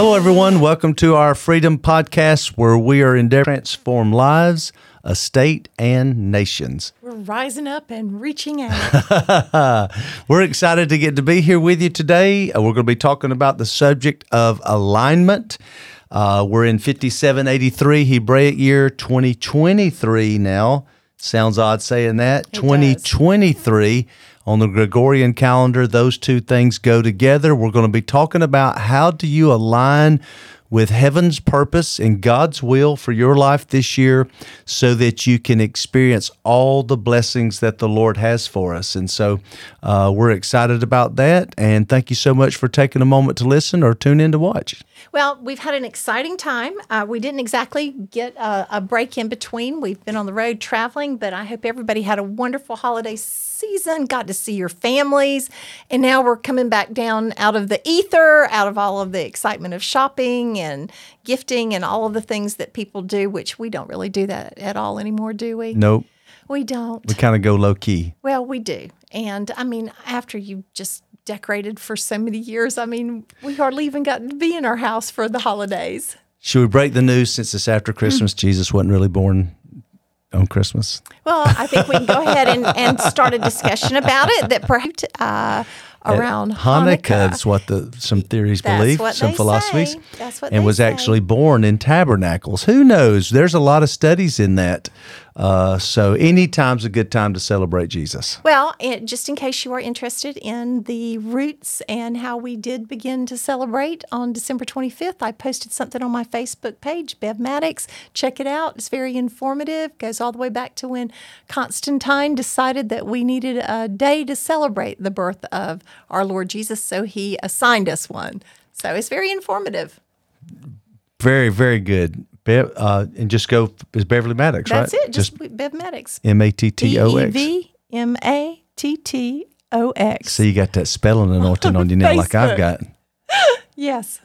Hello, everyone. Welcome to our Freedom Podcast, where we are endeavoring to transform lives, a state, and nations. We're rising up and reaching out. We're excited to get to be here with you today. Uh, We're going to be talking about the subject of alignment. Uh, we're in 5783 Hebraic year 2023 now. Sounds odd saying that. does. 2023 on the Gregorian calendar. Those two things go together. We're going to be talking about how do you align with heaven's purpose and God's will for your life this year so that you can experience all the blessings that the Lord has for us. And so uh, we're excited about that. And thank you so much for taking a moment to listen or tune in to watch. well, we've had an exciting time. Uh, we didn't exactly get a, a break in between. We've been on the road traveling, but I hope everybody had a wonderful holiday season, got to see your families. And now we're coming back down out of the ether, out of all of the excitement of shopping and gifting and all of the things that people do, which we don't really do that at all anymore, do we? Nope. We don't. We kind of go low key. Well, we do. And I mean, after you just decorated for so many years, I mean, we hardly even got to be in our house for the holidays. Should we break the news since it's after Christmas? Mm. Jesus wasn't really born on Christmas. Well, I think we can go ahead and, and start a discussion about it that perhaps uh, around Hanukkah, Hanukkah. what the some theories That's believe, what some they philosophies, say. That's what and was say. actually born in tabernacles. Who knows? There's a lot of studies in that. Uh, so any time's a good time to celebrate Jesus. Well, and just in case you are interested in the roots and how we did begin to celebrate on December 25th, I posted something on my Facebook page, Bev Mattox. Check it out. It's very informative. Goes all the way back to when Constantine decided that we needed a day to celebrate the birth of our Lord Jesus, so he assigned us one. So it's very informative. Very, very good. Uh, and just go is Beverly Mattox, That's right? That's it. Just, Bev Mattox. M A T T O B E X. V M A T T O X. So you got that spelling anointing on you now, like I've got. Yes.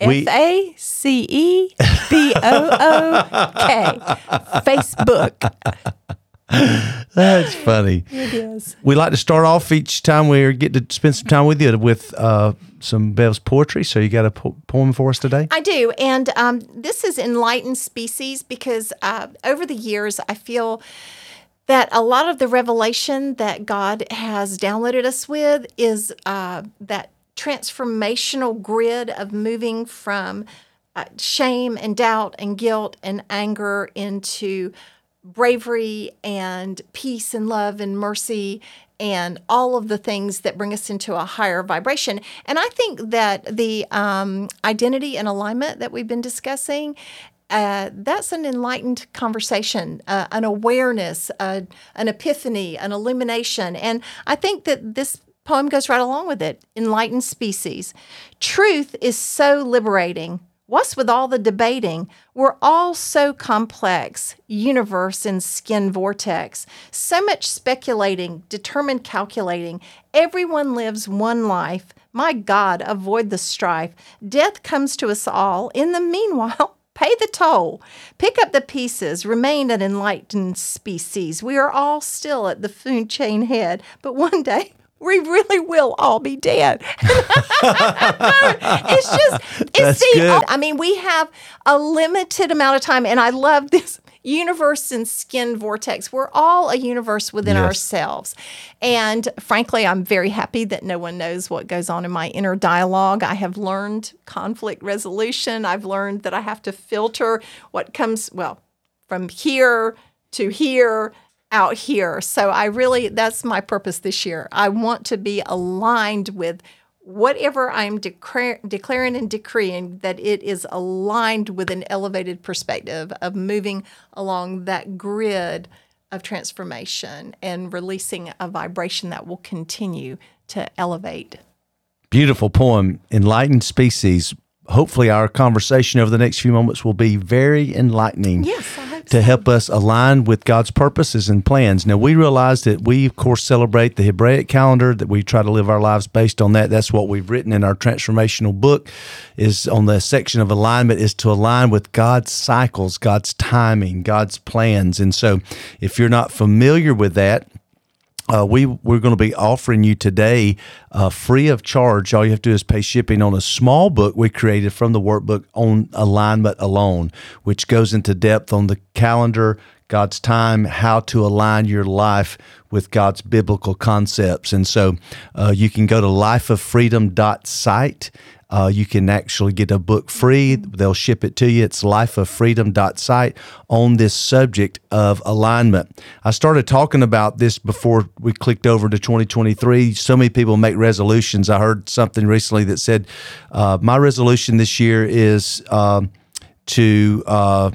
F A C E B O O K. Facebook. That's funny. It is. We like to start off each time we get to spend some time with you with uh, some Bev's poetry. So you got a po- poem for us today? I do. And um, this is Enlightened Species because uh, over the years, I feel that a lot of the revelation that God has downloaded us with is uh, that transformational grid of moving from uh, shame and doubt and guilt and anger into bravery and peace and love and mercy and all of the things that bring us into a higher vibration. And I think that the um, identity and alignment that we've been discussing. Uh, that's an enlightened conversation, uh, an awareness, uh, an epiphany, an illumination. And I think that this poem goes right along with it enlightened species. Truth is so liberating. What's with all the debating? We're all so complex, universe and skin vortex. So much speculating, determined calculating. Everyone lives one life. My God, avoid the strife. Death comes to us all. In the meanwhile, pay the toll. Pick up the pieces. Remain an enlightened species. We are all still at the food chain head, but one day we really will all be dead. it's just, it's That's the, good. I mean, we have a limited amount of time, and I love this universe and skin vortex. We're all a universe within Yes. ourselves. And frankly, I'm very happy that no one knows what goes on in my inner dialogue. I have learned conflict resolution. I've learned that I have to filter what comes, well, from here to here out here. So I really, that's my purpose this year. I want to be aligned with whatever I'm declaring and decreeing, that it is aligned with an elevated perspective of moving along that grid of transformation and releasing a vibration that will continue to elevate. Beautiful poem, Enlightened Species. Hopefully, our conversation over the next few moments will be very enlightening. Yes, to so. help us align with God's purposes and plans. Now, we realize that we, of course, celebrate the Hebraic calendar, that we try to live our lives based on that. That's what we've written in our transformational book, is on the section of alignment, is to align with God's cycles, God's timing, God's plans. And so, if you're not familiar with that, uh, we we're going to be offering you today uh, free of charge. All you have to do is pay shipping on a small book we created from the workbook on alignment alone, which goes into depth on the calendar, God's time, how to align your life with God's biblical concepts. And so uh, you can go to lifeoffreedom.site. Uh, you can actually get a book free. They'll ship it to you. It's lifeoffreedom.site on this subject of alignment. I started talking about this before we clicked over to 2023. So many people make resolutions. I heard something recently that said, uh, My resolution this year is um, to uh,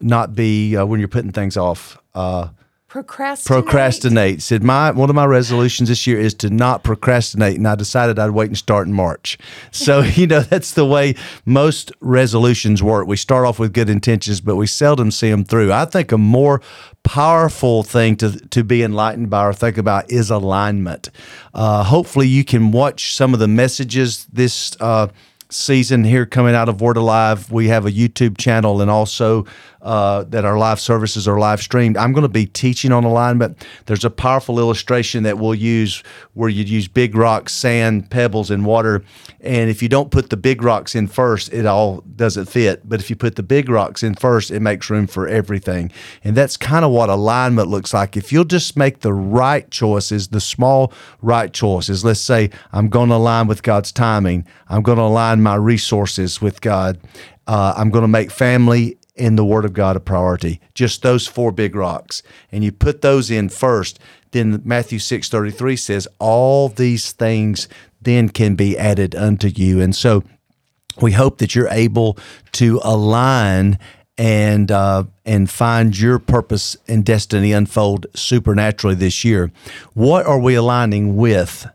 not be, uh, when you're putting things off, uh, Procrastinate. procrastinate. Said my one of my resolutions this year is to not procrastinate, and I decided I'd wait and start in March. So you know that's the way most resolutions work. We start off with good intentions, but we seldom see them through. I think a more powerful thing to to be enlightened by or think about is alignment. Uh, hopefully, you can watch some of the messages this. Uh, season here coming out of Word Alive. We have a YouTube channel and also uh, that our live services are live streamed. I'm going to be teaching on alignment. There's a powerful illustration that we'll use where you use big rocks, sand, pebbles, and water. And if you don't put the big rocks in first, it all doesn't fit. But if you put the big rocks in first, it makes room for everything. And that's kind of what alignment looks like. If you'll just make the right choices, the small right choices, let's say I'm going to align with God's timing, I'm going to align my resources with God. Uh, I'm going to make family in the Word of God a priority. Just those four big rocks, and you put those in first. Then Matthew six thirty three says, "All these things then can be added unto you." And so, we hope that you're able to align and uh, and find your purpose and destiny unfold supernaturally this year. What are we aligning with?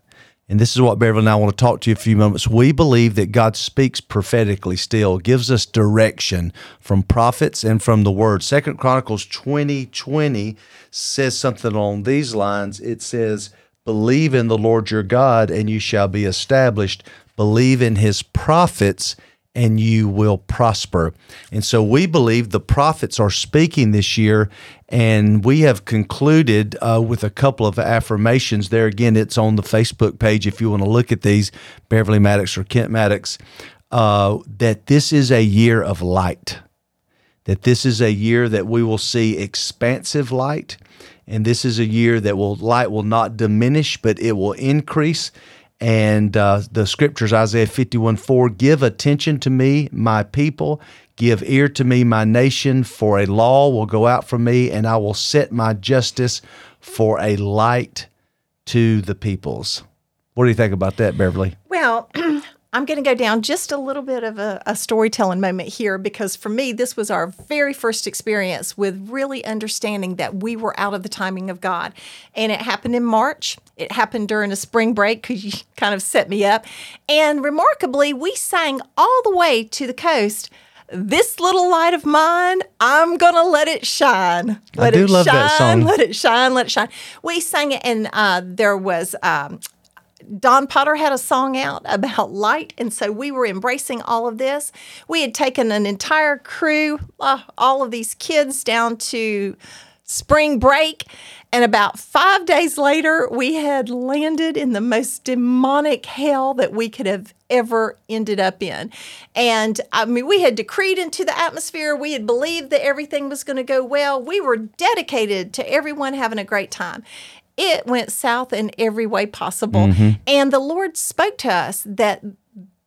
And this is what Beverly and I want to talk to you a few moments. We believe that God speaks prophetically still, gives us direction from prophets and from the word. Second Chronicles 20 20 says something along these lines. It says, Believe in the Lord your God, and you shall be established. Believe in his prophets, and you will prosper. And so we believe the prophets are speaking this year, and we have concluded uh, with a couple of affirmations. There again, it's on the Facebook page if you want to look at these, Beverly Mattox or Kent Mattox, uh, that this is a year of light, that this is a year that we will see expansive light. And this is a year that will light will not diminish, but it will increase and uh, the scriptures, Isaiah 51 4, give attention to me, my people, give ear to me, my nation, for a law will go out from me, and I will set my justice for a light to the peoples. What do you think about that, Beverly? Well, I'm going to go down just a little bit of a, a, storytelling moment here because for me, this was our very first experience with really understanding that we were out of the timing of God. And it happened in March. It happened during a spring break because you kind of set me up. And remarkably, we sang all the way to the coast this little light of mine, I'm gonna let it shine. Let I do it love shine, that song. Let it shine, let it shine. We sang it, and uh, there was um, Don Potter had a song out about light, and so we were embracing all of this. We had taken an entire crew, uh, all of these kids, down to spring break. And about five days later, we had landed in the most demonic hell that we could have ever ended up in. And I mean, we had decreed into the atmosphere, we had believed that everything was going to go well. We were dedicated to everyone having a great time it went south in every way possible. Mm-hmm. And the Lord spoke to us that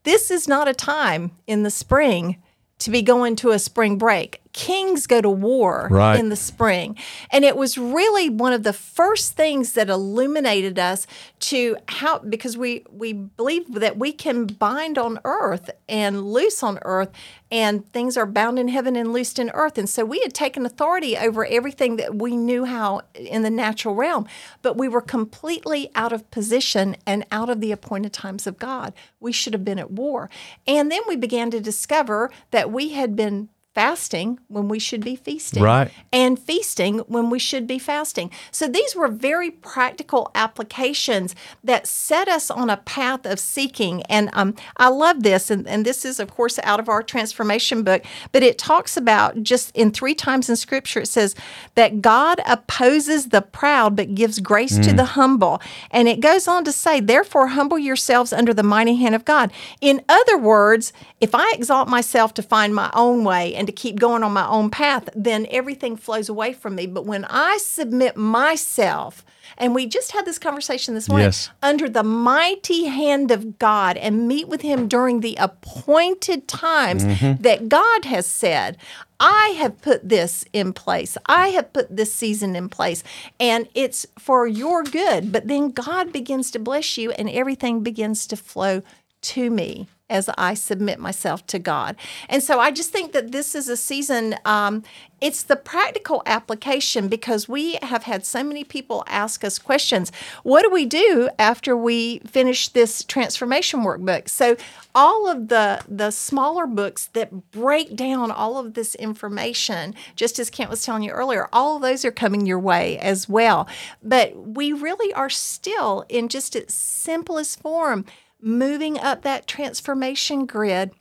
this is not a time in the spring to be going to a spring break kings go to war right. in the spring. And it was really one of the first things that illuminated us to how because we we believe that we can bind on earth and loose on earth and things are bound in heaven and loosed in earth. And so we had taken authority over everything that we knew how in the natural realm, but we were completely out of position and out of the appointed times of God. We should have been at war. And then we began to discover that we had been fasting when we should be feasting. Right. And feasting when we should be fasting. So these were very practical applications that set us on a path of seeking. And um, I love this. And, and this is, of course, out of our transformation book, but it talks about just in three times in scripture, it says that God opposes the proud but gives grace to the humble. And it goes on to say, therefore, humble yourselves under the mighty hand of God. In other words, if I exalt myself to find my own way and to keep going on my own path, then everything flows away from me. But when I submit myself, and we just had this conversation this morning, Yes. under the mighty hand of God and meet with Him during the appointed times mm-hmm. that God has said, I have put this in place. I have put this season in place, and it's for your good. But then God begins to bless you, and everything begins to flow to me as I submit myself to God. And so I just think that this is a season, um, it's the practical application because we have had so many people ask us questions. What do we do after we finish this transformation workbook? So all of the the smaller books that break down all of this information, just as Kent was telling you earlier, all of those are coming your way as well. But we really are still in just its simplest form moving up that transformation grid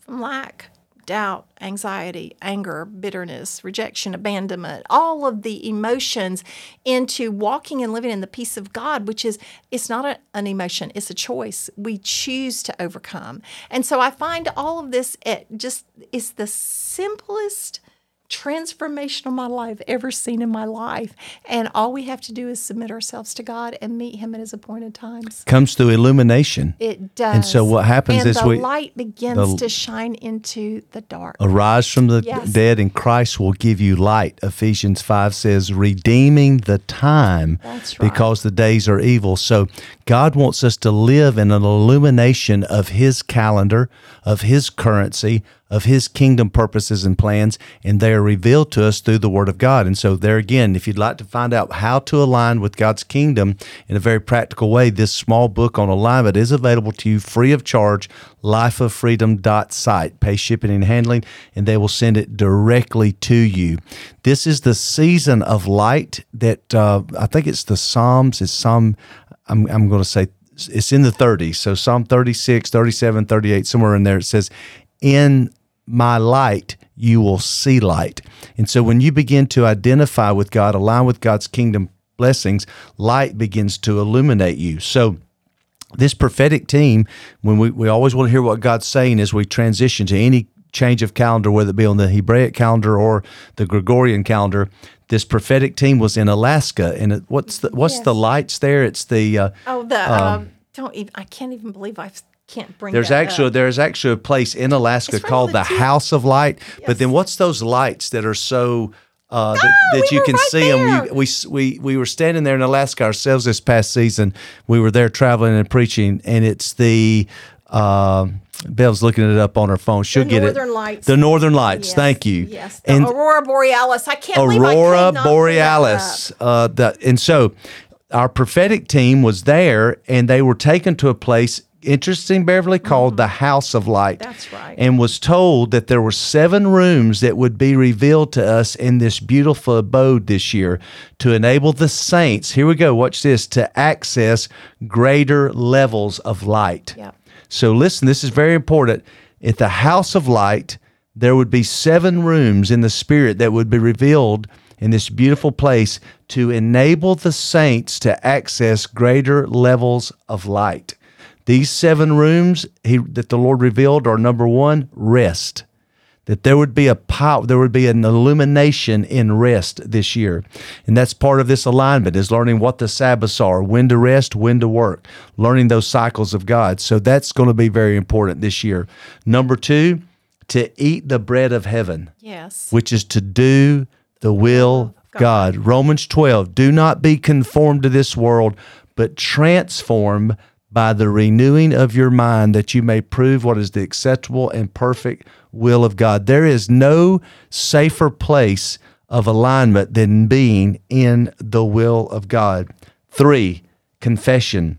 from lack, doubt, anxiety, anger, bitterness, rejection, abandonment, all of the emotions into walking and living in the peace of God, which is it's not a, an emotion, it's a choice. We choose to overcome. And so I find all of this it just is the simplest transformational model I've ever seen in my life. And all we have to do is submit ourselves to God and meet Him at His appointed times. Comes through illumination. It does. And so what happens and is the we- light begins to shine into the dark. Arise from the Yes. dead, and Christ will give you light. Ephesians 5 says, redeeming the time right. because the days are evil. So God wants us to live in an illumination of His calendar, of His currency, of His kingdom purposes and plans, and they are revealed to us through the Word of God. And so, there again, if you'd like to find out how to align with God's kingdom in a very practical way, this small book on alignment is available to you free of charge, lifeoffreedom.site. Pay shipping and handling, and they will send it directly to you. This is the season of light that uh, I think it's the Psalms, it's Psalm, I'm, I'm going to say, it's in the 30s. So Psalm 36, 37, 38, somewhere in there, it says, In my light, you will see light. And so when you begin to identify with God, align with God's kingdom blessings, light begins to illuminate you. So this prophetic team, when we, we always want to hear what God's saying as we transition to any change of calendar, whether it be on the Hebraic calendar or the Gregorian calendar, this prophetic team was in Alaska. And it, what's the what's the lights there? It's the uh, Oh, the um, don't even. I can't even believe I can't bring. There's actually up. there's actually a place in Alaska It's called the the. House of Light. But then what's those lights that are so uh, that, that we you can right see them? We, we we we were standing there in Alaska ourselves this past season. We were there traveling and preaching, and it's the. Uh, Bev's looking it up on her phone. She'll The get Northern it. Lights. The Northern Lights. Yes, Thank you. Yes, the And Aurora Borealis. I can't believe I Aurora could not pull that Borealis. Uh, the, and so our prophetic team was there and they were taken to a place, interesting, Beverly, called the House of Light. Mm-hmm. That's right. And was told that there were seven rooms that would be revealed to us in this beautiful abode this year to enable the saints, here we go, watch this, to access greater levels of light. Yep. So listen, this is very important. At the house of light, there would be seven rooms in the spirit that would be revealed in this beautiful place to enable the saints to access greater levels of light. These seven rooms he, that the Lord revealed are number one, rest that there would be a power, there would be an illumination in rest this year. And that's part of this alignment is learning what the Sabbaths are, when to rest, when to work, learning those cycles of God. So that's going to be very important this year. Number two, to eat the bread of heaven Yes. which is to do the will of God. Romans 12, do not be conformed to this world, but transform by the renewing of your mind that you may prove what is the acceptable and perfect will of God. There is no safer place of alignment than being in the will of God. Three, confession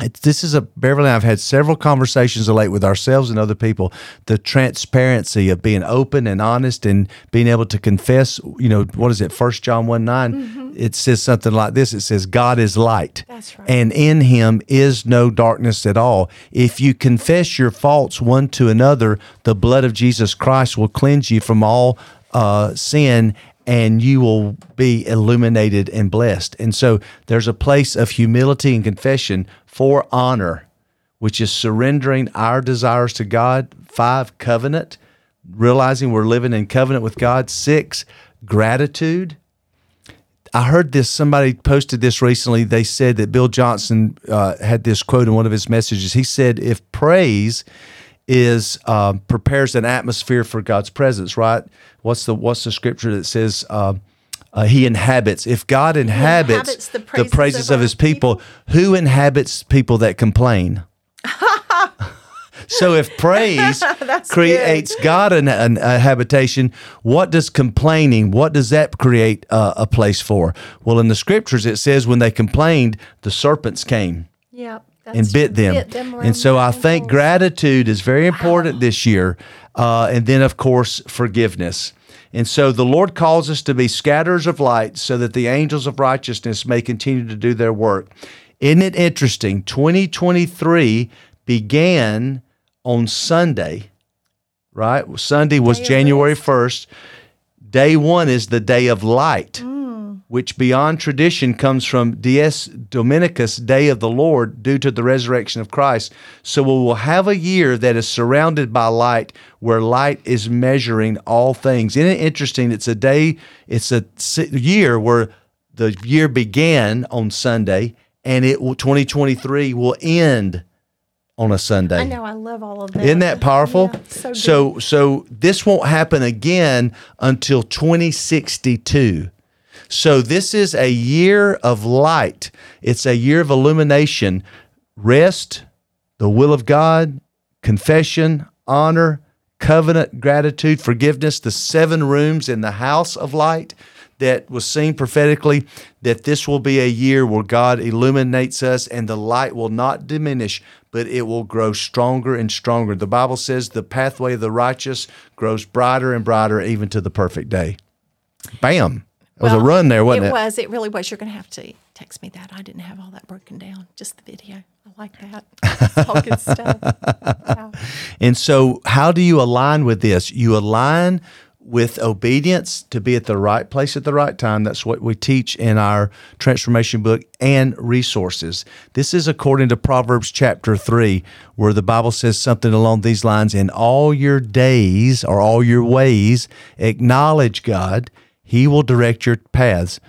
it's, this is a Beverly. I've had several conversations of late with ourselves and other people. The transparency of being open and honest and being able to confess. You know what is it? First John one 9 It says something like this. It says God is light, That's right. and in Him is no darkness at all. If you confess your faults one to another, the blood of Jesus Christ will cleanse you from all uh, sin and you will be illuminated and blessed. And so there's a place of humility and confession for honor, which is surrendering our desires to God. Five, covenant, realizing we're living in covenant with God. Six, gratitude. I heard this, somebody posted this recently. They said that Bill Johnson uh, had this quote in one of his messages. He said, If praise is um, prepares an atmosphere for God's presence, right? What's the what's the scripture that says uh, uh, He inhabits? If God inhabits, inhabits the the praises praises of of His people, who inhabits people that complain? so if praise creates God an, an, a habitation, what does complaining? What does that create uh, a place for? Well, in the scriptures it says when they complained, the serpents came Yep. And bit them. around and so I think gratitude is very important this year. Uh, and then, of course, forgiveness. And so the Lord calls us to be scatterers of light so that the angels of righteousness may continue to do their work. Isn't it interesting? 2023 began on Sunday, right? Sunday was January 1st. Day one is the day of light, Mm. Which beyond tradition comes from Dies Dominicus, Day of the Lord, due to the resurrection of Christ. So we will have a year that is surrounded by light, where light is measuring all things. Isn't it interesting? It's a day, it's a year where the year began on Sunday, and it will 2023 will end on a Sunday. I know. I love all of that. Isn't that powerful? Yeah, so, good. so so this won't happen again until 2062. So this is a year of light. It's a year of illumination, rest, the will of God, confession, honor, covenant, gratitude, forgiveness, the seven rooms in the house of light that was seen prophetically that this will be a year where God illuminates us and the light will not diminish, but it will grow stronger and stronger. The Bible says the pathway of the righteous grows brighter and brighter even to the perfect day. Bam. It was a run there, wasn't it? It was. It really was. You're going to have to text me that. I didn't have all that broken down. Just the video. I like that. It's all good stuff. And so, how do you align with this? You align with obedience to be at the right place at the right time. That's what we teach in our transformation book and resources. This is according to Proverbs chapter 3, where the Bible says something along these lines In all your days or all your ways, acknowledge God, He will direct your paths.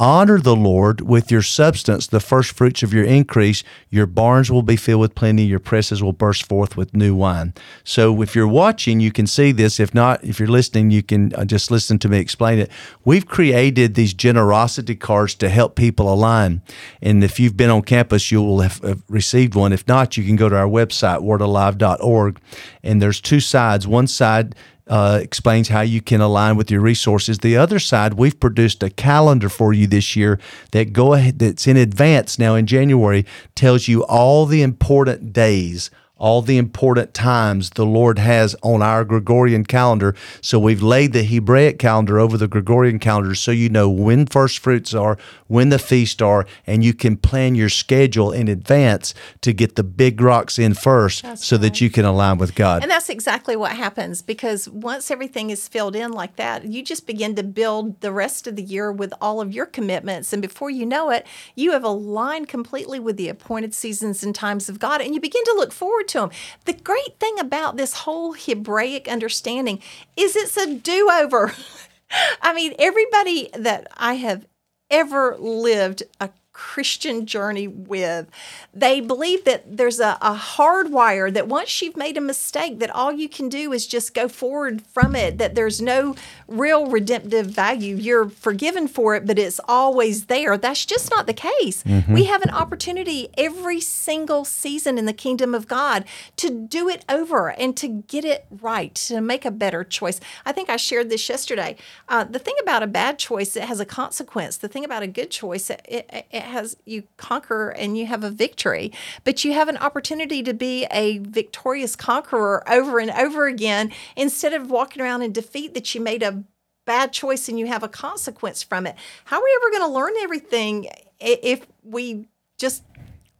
Honor the Lord with your substance, the first fruits of your increase. Your barns will be filled with plenty. Your presses will burst forth with new wine. So, if you're watching, you can see this. If not, if you're listening, you can uh, just listen to me explain it. We've created these generosity cards to help people align. And if you've been on campus, you will have, have received one. If not, you can go to our website, wordalive.org. And there's two sides. One side uh, explains how you can align with your resources. The other side, we've produced a calendar for you this year that go ahead that's in advance now in January tells you all the important days. All the important times the Lord has on our Gregorian calendar. So we've laid the Hebraic calendar over the Gregorian calendar so you know when first fruits are, when the feasts are, and you can plan your schedule in advance to get the big rocks in first so that you can align with God. And that's exactly what happens because once everything is filled in like that, you just begin to build the rest of the year with all of your commitments. And before you know it, you have aligned completely with the appointed seasons and times of God, and you begin to look forward to them. The great thing about this whole Hebraic understanding is it's a do over. I mean, everybody that I have ever lived a Christian journey with. They believe that there's a, a hardwire that once you've made a mistake, that all you can do is just go forward from it, that there's no real redemptive value. You're forgiven for it, but it's always there. That's just not the case. We have an opportunity every single season in the kingdom of God to do it over and to get it right, to make a better choice. I think I shared this yesterday. Uh, the thing about a bad choice, it has a consequence. The thing about a good choice, it, it, it has you conquer and you have a victory, but you have an opportunity to be a victorious conqueror over and over again instead of walking around in defeat that you made a bad choice and you have a consequence from it. How are we ever going to learn everything if we just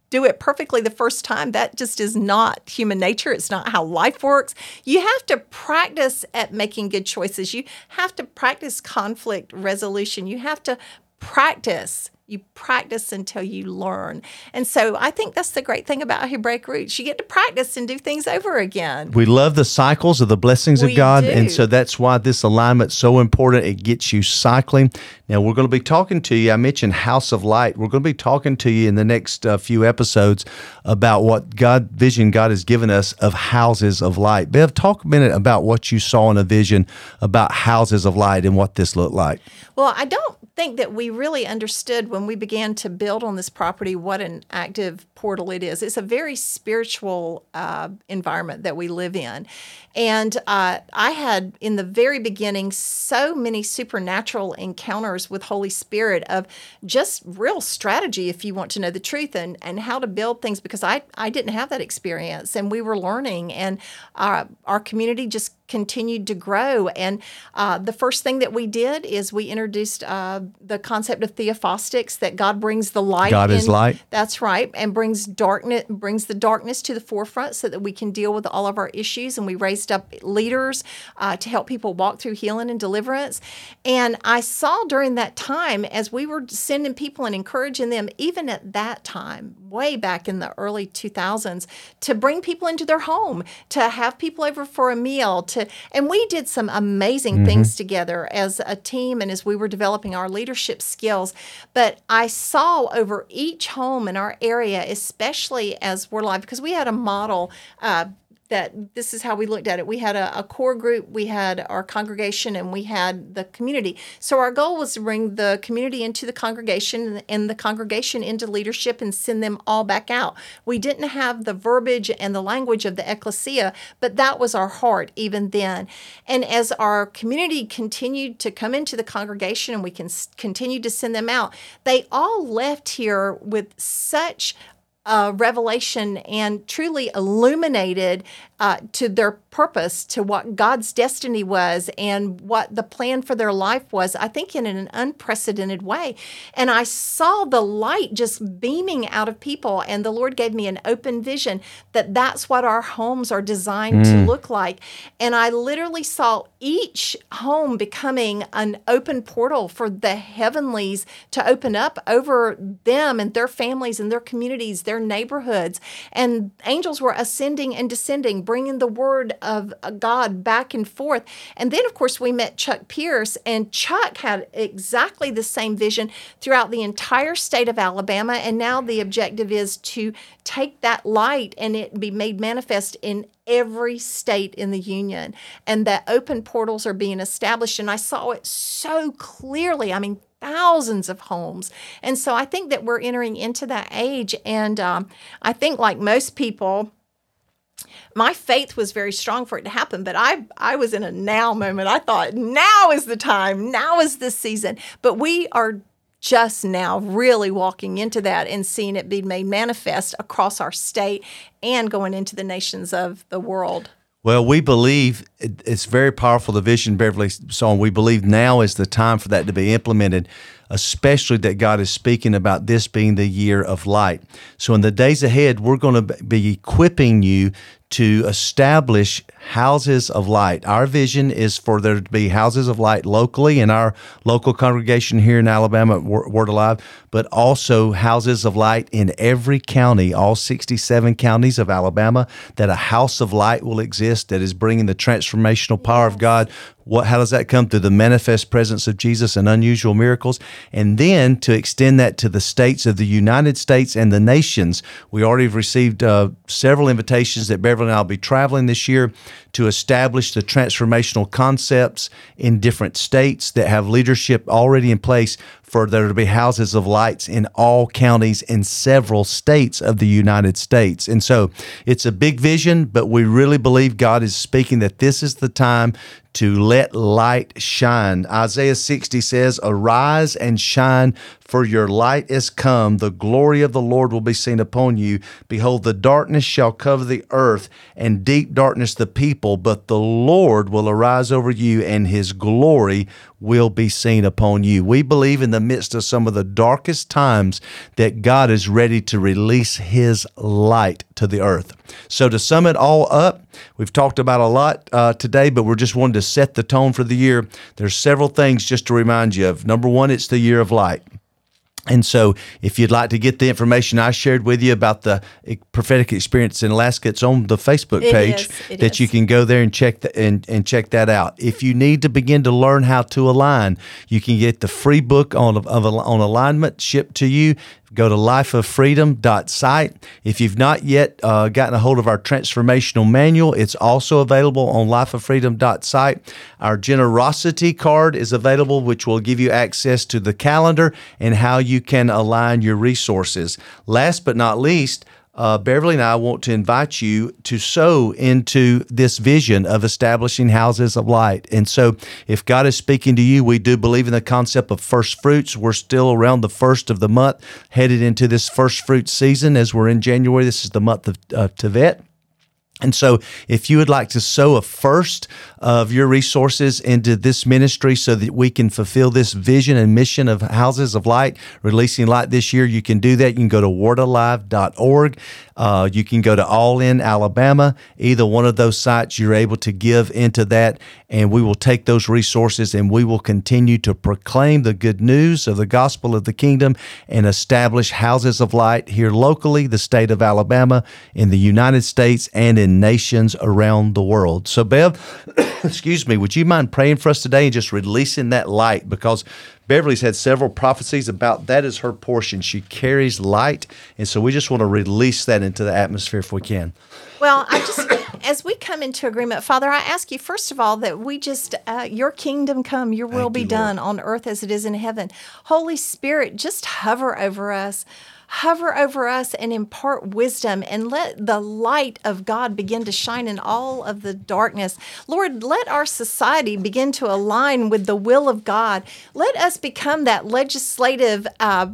do it perfectly the first time. That just is not human nature. It's not how life works. You have to practice at making good choices. You have to practice conflict resolution. You have to practice you practice until you learn. And so I think that's the great thing about Hebraic roots. You get to practice and do things over again. We love the cycles of the blessings We of God. do. And so that's why this alignment's so important. It gets you cycling. Now, we're going to be talking to you. I mentioned House of Light. We're going to be talking to you in the next uh, few episodes about what God vision God has given us of houses of light. Bev, talk a minute about what you saw in a vision about houses of light and what this looked like. Well, I don't think that we really understood when we began to build on this property what an active portal it is. It's a very spiritual uh, environment that we live in. And uh, I had, in the very beginning, so many supernatural encounters with Holy Spirit of just real strategy, if you want to know the truth, and, and how to build things because I, I didn't have that experience and we were learning. And our, our community just continued to grow. And uh, the first thing that we did is we introduced uh, the concept of theophostics that God brings the light. God is light. That's right, and brings darkness brings the darkness to the forefront so that we can deal with all of our issues. And we raised up leaders uh, to help people walk through healing and deliverance. And I saw during that time as we were sending people and encouraging them, even at that time, way back in the early 2000s, to bring people into their home, to have people over for a meal, to and we did some amazing things together as a team and as we were developing our leadership skills. But I saw over each home in our area, especially as we're live, because we had a model. Uh, that this is how we looked at it. We had a, a core group, we had our congregation, and we had the community. So our goal was to bring the community into the congregation and the congregation into leadership and send them all back out. We didn't have the verbiage and the language of the ecclesia, but that was our heart even then. And as our community continued to come into the congregation and we can continue to send them out, they all left here with such uh, revelation and truly illuminated uh, to their purpose, to what God's destiny was and what the plan for their life was, I think in an unprecedented way. And I saw the light just beaming out of people, and the Lord gave me an open vision that that's what our homes are designed to look like. And I literally saw each home becoming an open portal for the heavenlies to open up over them and their families and their communities, their neighborhoods. And angels were ascending and descending, bringing the word of uh, God back and forth. And then, of course, we met Chuck Pierce, and Chuck had exactly the same vision throughout the entire state of Alabama. And now the objective is to take that light and it be made manifest in every state in the union. And that open portals are being established. And i saw it so clearly. I mean thousands of homes. And so i think that we're entering into that age. And um, i think like most people my faith was very strong for it to happen but i i was in a now moment. I thought now is the time now is the season. But we are just now really walking into that and seeing it be made manifest across our state and going into the nations of the world Well, we believe it's very powerful, the vision Beverly saw. and We believe now is the time for that to be implemented, especially that God is speaking about this being the year of light. So, in the days ahead, we're going to be equipping you to establish houses of light. Our vision is for there to be houses of light locally in our local congregation here in Alabama Word Alive, but also houses of light in every county, all 67 counties of Alabama, that a house of light will exist that is bringing the transformational power of God. What, how does that come through the manifest presence of Jesus and unusual miracles? And then to extend that to the states of the United States and the nations. We already have received uh, several invitations that Beverly and I will be traveling this year to establish the transformational concepts in different states that have leadership already in place for there to be houses of lights in all counties in several states of the United States. And so it's a big vision, but we really believe God is speaking that this is the time to let light shine. Isaiah 60 says, Arise and shine, for your light is come. The glory of the Lord will be seen upon you. Behold, the darkness shall cover the earth, and deep darkness the people, but the Lord will arise over you, and his glory will be seen upon you. We believe in the midst of some of the darkest times that God is ready to release his light to the earth. So, to sum it all up, we've talked about a lot uh, today, but we're just wanting to set the tone for the year. There's several things just to remind you of. Number one, it's the year of light. And so, if you'd like to get the information I shared with you about the prophetic experience in Alaska, it's on the Facebook page that is. you can go there and check the, and, and check that out. If you need to begin to learn how to align, you can get the free book on of, on alignment shipped to you go to lifeoffreedom.site. If you've not yet uh, gotten a hold of our transformational manual, it's also available on lifeoffreedom.site. Our generosity card is available, which will give you access to the calendar and how you can align your resources. Last but not least, uh, Beverly and I want to invite you to sow into this vision of establishing houses of light. And so, if God is speaking to you, we do believe in the concept of first fruits. We're still around the first of the month, headed into this first fruit season as we're in January. This is the month of uh, Tevet. And so, if you would like to sow a first of your resources into this ministry so that we can fulfill this vision and mission of Houses of Light, releasing light this year, you can do that. You can go to wordalive.org. Uh, you can go to All In Alabama. Either one of those sites, you're able to give into that, and we will take those resources and we will continue to proclaim the good news of the gospel of the kingdom and establish Houses of Light here locally, the state of Alabama, in the United States, and in in nations around the world. So, Bev, excuse me, would you mind praying for us today and just releasing that light? Because Beverly's had several prophecies about that is her portion. She carries light. And so we just want to release that into the atmosphere if we can. Well, I just, as we come into agreement, Father, I ask you, first of all, that we just, uh, your kingdom come, your will be you, done on earth as it is in heaven. Holy Spirit, just hover over us hover over us and impart wisdom and let the light of God begin to shine in all of the darkness. Lord, let our society begin to align with the will of God. Let us become that legislative uh,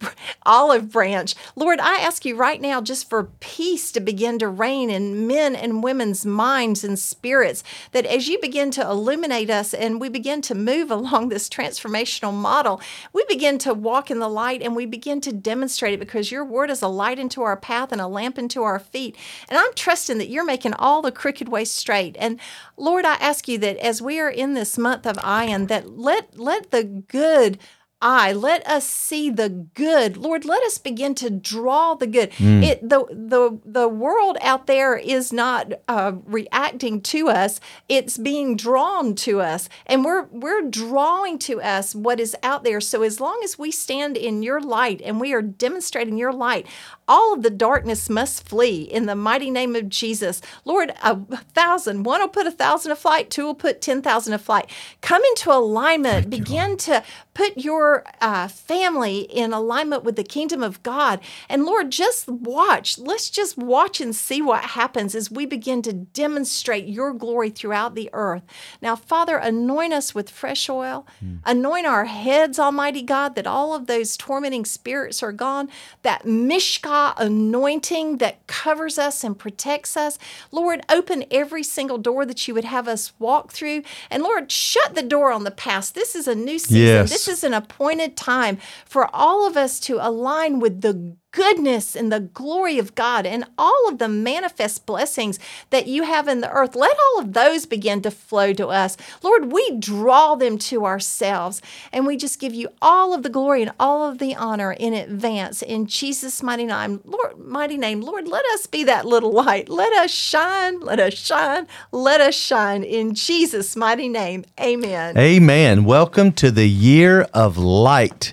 olive branch. Lord, I ask you right now just for peace to begin to reign in men and women's minds and spirits, that as you begin to illuminate us and we begin to move along this transformational model, we begin to walk in the light and we begin to demonstrate it because your word is a light into our path and a lamp into our feet. And I'm trusting that you're making all the crooked ways straight. And Lord, I ask you that as we are in this month of Ayin, that let let the good eye. Let us see the good. Lord, let us begin to draw the good. Mm. It the the the world out there is not uh, reacting to us. It's being drawn to us, and we're we're drawing to us what is out there. So as long as we stand in your light and we are demonstrating your light, all of the darkness must flee in the mighty name of Jesus. Lord, a thousand, one will put a thousand a flight, two will put 10,000 a flight. Come into alignment, Thank begin to put your uh, family in alignment with the kingdom of God. And Lord, just watch. Let's just watch and see what happens as we begin to demonstrate your glory throughout the earth. Now, Father, anoint us with fresh oil, mm. anoint our heads, Almighty God, that all of those tormenting spirits are gone, that Mishka anointing that covers us and protects us. Lord, open every single door that you would have us walk through. And Lord, shut the door on the past. This is a new season. Yes. This is an appointed time for all of us to align with the goodness and the glory of God and all of the manifest blessings that you have in the earth, let all of those begin to flow to us. Lord, we draw them to ourselves and we just give you all of the glory and all of the honor in advance in Jesus' mighty name. Lord, mighty name. Lord, let us be that little light. Let us shine, let us shine, let us shine in Jesus' mighty name. Amen. Amen. Welcome to the year of light.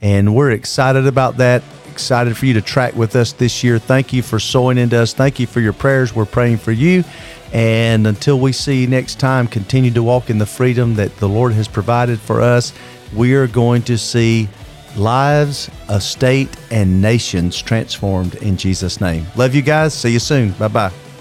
And we're excited about that excited for you to track with us this year. Thank you for sowing into us. Thank you for your prayers. We're praying for you. And until we see you next time, continue to walk in the freedom that the Lord has provided for us. we are going to see lives, a state, and nations transformed in Jesus' name. Love you guys. See you soon. Bye bye.